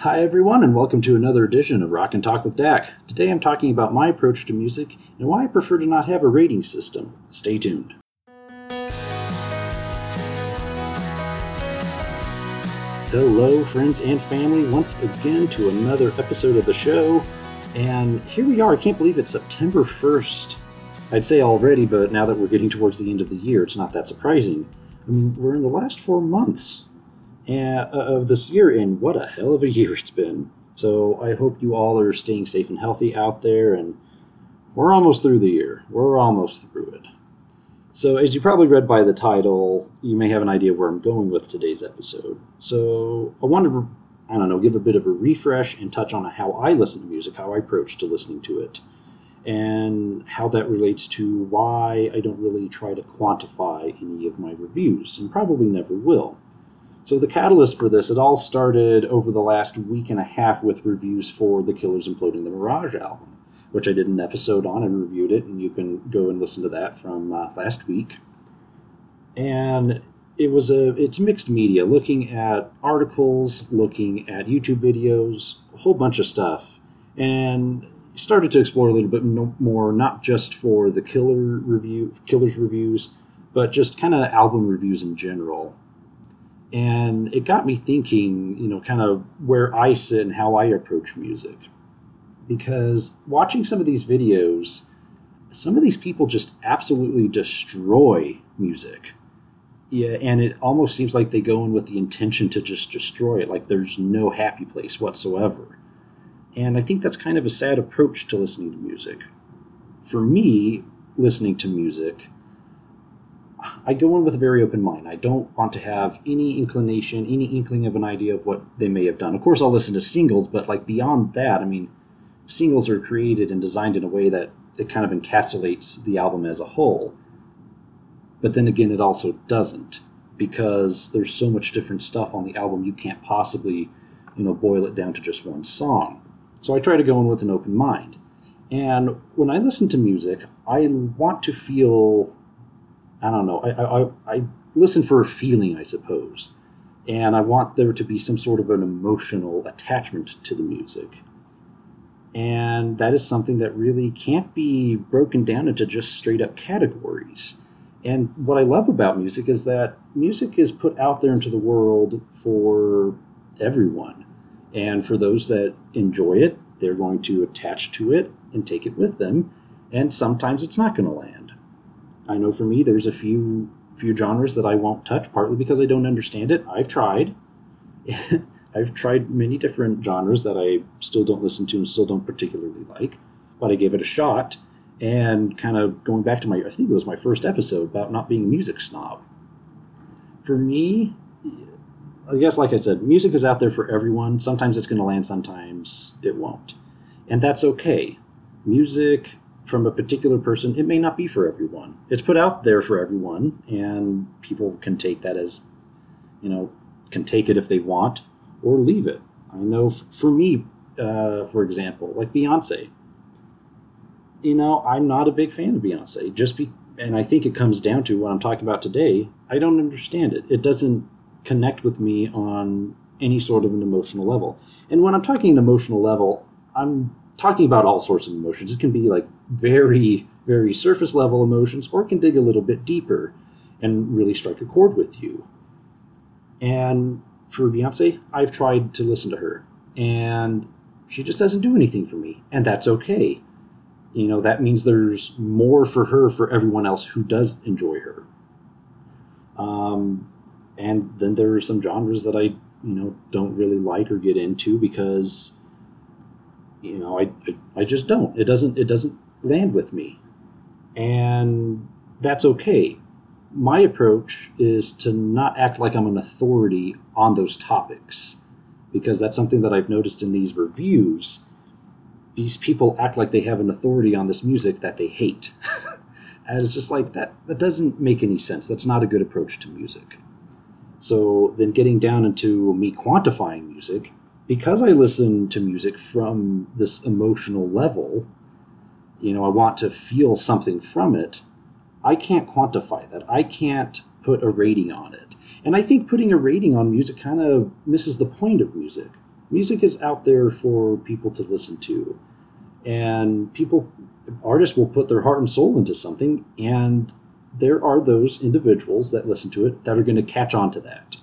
Hi, everyone, and welcome to another edition of Rock and Talk with Dak. Today I'm talking about my approach to music and why I prefer to not have a rating system. Stay tuned. Hello, friends and family, once again to another episode of the show. And here we are. I can't believe it's September 1st. I'd say already, but now that we're getting towards the end of the year, it's not that surprising. I mean, we're in the last four months Uh, of this year, and what a hell of a year it's been. So I hope you all are staying safe and healthy out there, and we're almost through the year. We're almost through it. So, as you probably read by the title, you may have an idea where I'm going with today's episode. So, I wanted to, I don't know, give a bit of a refresh and touch on how I listen to music, how I approach to listening to it, and how that relates to why I don't really try to quantify any of my reviews, and probably never will. So, the catalyst for this, it all started over the last week and a half with reviews for The Killers Imploding the Mirage album which I did an episode on and reviewed it, and you can go and listen to that from uh, last week. And it was a it's mixed media, looking at articles, looking at YouTube videos, a whole bunch of stuff, and started to explore a little bit more, not just for the killer review, killers reviews, but just kind of album reviews in general. And it got me thinking, you know, kind of where I sit and how I approach music because watching some of these videos, some of these people just absolutely destroy music. Yeah, and it almost seems like they go in with the intention to just destroy it, like there's no happy place whatsoever. And I think that's kind of a sad approach to listening to music. For me, listening to music, I go in with a very open mind. I don't want to have any inclination, any inkling of an idea of what they may have done. Of course, I'll listen to singles, but like beyond that, I mean, singles are created and designed in a way that it kind of encapsulates the album as a whole. But then again, it also doesn't because there's so much different stuff on the album you can't possibly, you know, boil it down to just one song. So I try to go in with an open mind. And when I listen to music, I want to feel, I don't know, I, I, I listen for a feeling, I suppose. And I want there to be some sort of an emotional attachment to the music. And that is something that really can't be broken down into just straight up categories. And what I love about music is that music is put out there into the world for everyone. And for those that enjoy it, they're going to attach to it and take it with them. And sometimes it's not going to land. I know for me, there's a few few genres that I won't touch, partly because I don't understand it. I've tried. I've tried many different genres that I still don't listen to and still don't particularly like, but I gave it a shot. And kind of going back to my, I think it was my first episode about not being a music snob. For me, I guess, like I said, music is out there for everyone. Sometimes it's going to land, sometimes it won't. And that's okay. Music from a particular person, it may not be for everyone. It's put out there for everyone, and people can take that as, you know, can take it if they want or leave it. I know f- for me, uh, for example, like Beyonce, you know, I'm not a big fan of Beyonce. Just be, and I think it comes down to what I'm talking about today. I don't understand it. It doesn't connect with me on any sort of an emotional level. And when I'm talking an emotional level, I'm talking about all sorts of emotions. It can be like very, very surface level emotions, or can dig a little bit deeper and really strike a chord with you. And for Beyonce, I've tried to listen to her, and she just doesn't do anything for me, and that's okay. You know, that means there's more for her for everyone else who does enjoy her. Um, and then there are some genres that I, you know, don't really like or get into because, you know, I, I, I just don't. It doesn't it doesn't land with me, and that's okay my approach is to not act like I'm an authority on those topics because that's something that I've noticed in these reviews. These people act like they have an authority on this music that they hate. and it's just like that that doesn't make any sense. That's not a good approach to music. So then getting down into me quantifying music, because I listen to music from this emotional level, you know, I want to feel something from it I can't quantify that. I can't put a rating on it. And I think putting a rating on music kind of misses the point of music. music is out there for people to listen to. And people, artists will put their heart and soul into something, and there are those individuals that listen to it that are going to catch on to that.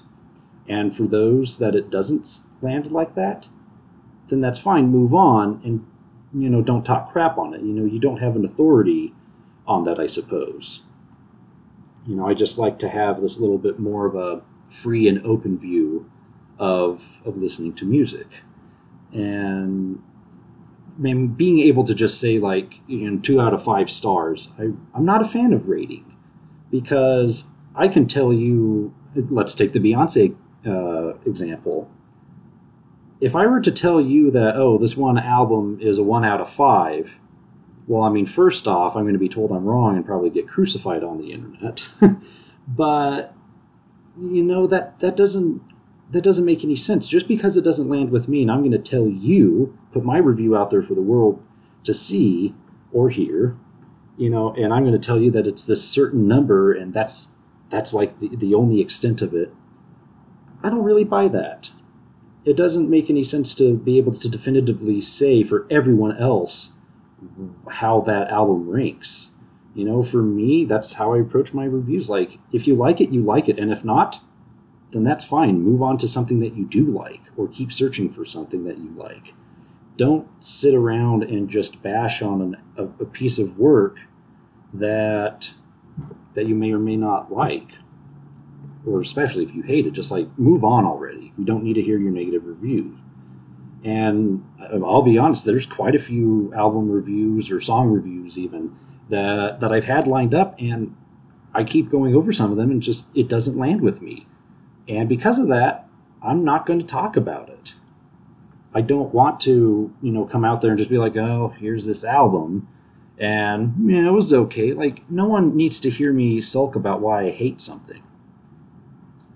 And for those that it doesn't land like that, then that's fine. Move on and, you know, don't talk crap on it. You know, you don't have an authority on that, I suppose. You know, I just like to have this little bit more of a free and open view of, of listening to music. And man, being able to just say, like, you know, two out of five stars, I, I'm not a fan of rating because I can tell you, let's take the Beyonce uh, example. If I were to tell you that, oh, this one album is a one out of five, well, I mean, first off, I'm going to be told I'm wrong and probably get crucified on the internet. but you know that that doesn't that doesn't make any sense. Just because it doesn't land with me, and I'm going to tell you, put my review out there for the world to see or hear, you know, and I'm going to tell you that it's this certain number, and that's that's like the, the only extent of it. I don't really buy that. It doesn't make any sense to be able to definitively say for everyone else how that album ranks. You know, for me, that's how I approach my reviews. Like, if you like it, you like it, and if not, then that's fine. Move on to something that you do like, or keep searching for something that you like. Don't sit around and just bash on an, a, a piece of work that that you may or may not like, or especially if you hate it. Just like move on already. We don't need to hear your negative reviews. And uh, I'll be honest, there's quite a few album reviews or song reviews even that that I've had lined up, and I keep going over some of them, and just it doesn't land with me. And because of that, I'm not going to talk about it. I don't want to, you know, come out there and just be like, "Oh, here's this album." And yeah, it was okay. Like no one needs to hear me sulk about why I hate something.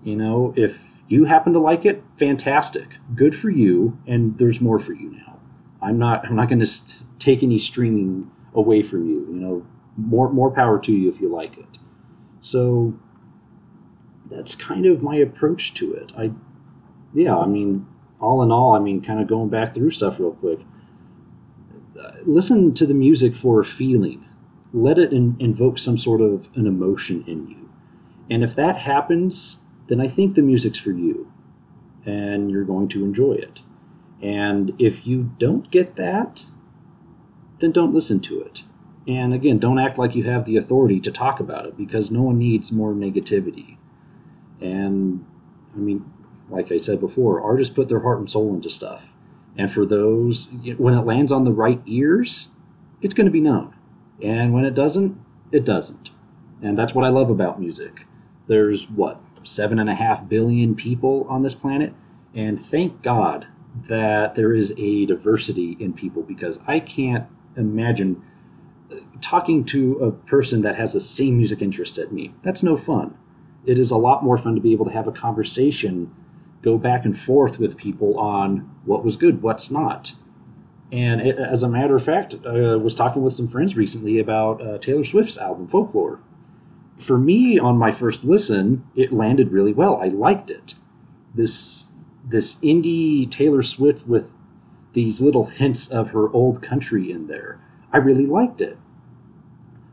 You know, if you happen to like it, fantastic. Good for you, and there's more for you now. I'm not I'm not going to st- take any streaming away from you. You know, more more power to you if you like it. So that's kind of my approach to it. I yeah, I mean, all in all, I mean, kind of going back through stuff real quick. Listen to the music for a feeling. Let it in, invoke some sort of an emotion in you. And if that happens, then I think the music's for you and you're going to enjoy it. And if you don't get that, then don't listen to it. And again, don't act like you have the authority to talk about it because no one needs more negativity. And I mean, like I said before, artists put their heart and soul into stuff. And for those, when it lands on the right ears, it's going to be known. And when it doesn't, it doesn't. And that's what I love about music. There's what, seven and a half billion people on this planet? And thank God that there is a diversity in people because I can't imagine uh, talking to a person that has the same music interest as me. That's no fun. It is a lot more fun to be able to have a conversation, go back and forth with people on what was good, what's not. And it, as a matter of fact, I was talking with some friends recently about uh, Taylor Swift's album, Folklore. For me, on my first listen, it landed really well. I liked it. This this indie Taylor Swift with these little hints of her old country in there. I really liked it.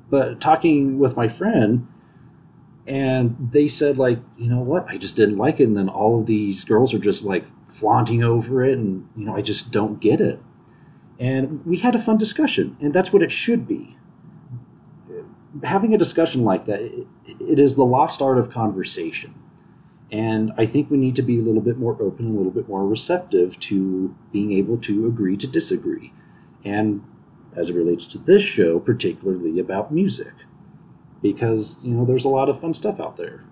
But talking with my friend, and they said like, you know what, I just didn't like it, and then all of these girls are just like flaunting over it, and you know, I just don't get it. And we had a fun discussion, and that's what it should be. Having a discussion like that, it, it is the lost art of conversation and I think we need to be a little bit more open, a little bit more receptive to being able to agree to disagree. And as it relates to this show, particularly about music. Because, you know, there's a lot of fun stuff out there.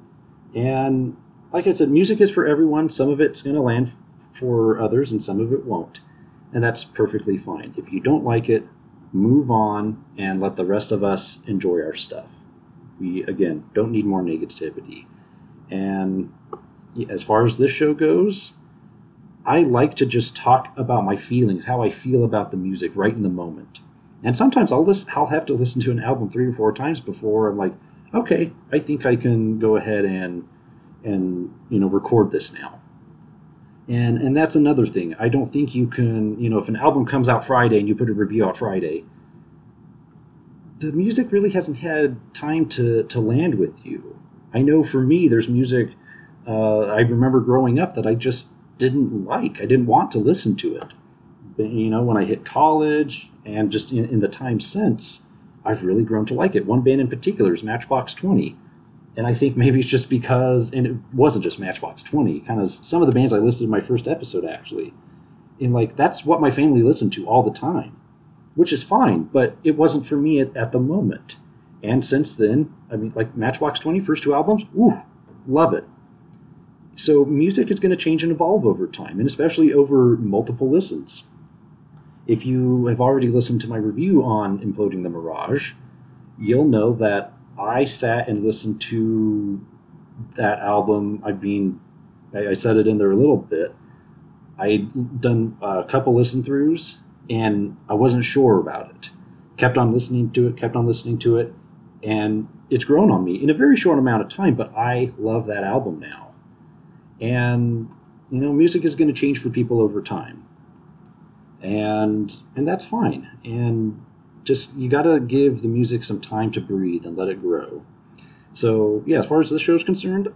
And like I said, music is for everyone. Some of it's going to land for others, and some of it won't. And that's perfectly fine. If you don't like it, move on and let the rest of us enjoy our stuff. We, again, don't need more negativity. And as far as this show goes, I like to just talk about my feelings, how I feel about the music right in the moment. And sometimes I'll listen, I'll have to listen to an album three or four times before I'm like, okay, I think I can go ahead and and you know record this now. And and that's another thing. I don't think you can, you know, if an album comes out Friday and you put a review out Friday, the music really hasn't had time to to land with you. I know for me, there's music uh, I remember growing up that I just didn't like. I didn't want to listen to it. But, you know, when I hit college and just in, in the time since, I've really grown to like it. One band in particular is Matchbox 20 and I think maybe it's just because, and it wasn't just Matchbox Twenty. Kind of some of the bands I listed in my first episode actually, and like that's what my family listened to all the time, which is fine. But it wasn't for me at, at the moment. And since then, I mean, like Matchbox Twenty, first two albums, ooh, love it. So music is going to change and evolve over time, and especially over multiple listens. If you have already listened to my review on Imploding the Mirage, you'll know that I sat and listened to that album. I mean, I, I said it in there a little bit. I had done a couple listen throughs and I wasn't sure about it. Kept on listening to it, kept on listening to it, and it's grown on me in a very short amount of time, but I love that album now. And you know, music is going to change for people over time. And and that's fine. And just you got to give the music some time to breathe and let it grow. So yeah, as far as this show is concerned,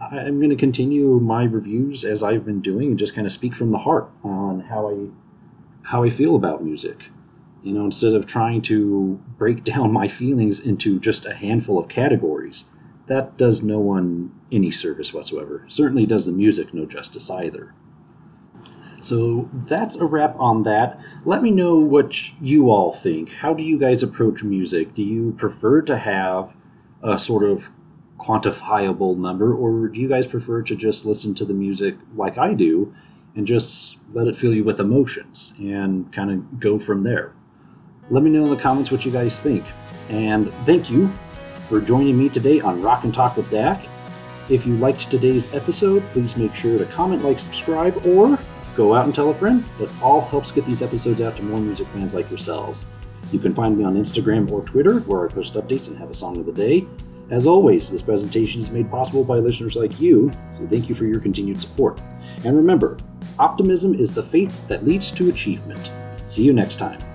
I'm going to continue my reviews as I've been doing and just kind of speak from the heart on how I how I feel about music. You know, instead of trying to break down my feelings into just a handful of categories, that does no one any service whatsoever. Certainly does the music no justice either. So that's a wrap on that. Let me know what you all think. How do you guys approach music? Do you prefer to have a sort of quantifiable number, or do you guys prefer to just listen to the music like I do and just let it fill you with emotions and kind of go from there? Let me know in the comments what you guys think. And thank you for joining me today on Rock and Talk with Dak. If you liked today's episode, please make sure to comment, like, subscribe, or Go out and tell a friend. It all helps get these episodes out to more music fans like yourselves. You can find me on Instagram or Twitter, where I post updates and have a song of the day. As always, this presentation is made possible by listeners like you, so thank you for your continued support. And remember, optimism is the faith that leads to achievement. See you next time.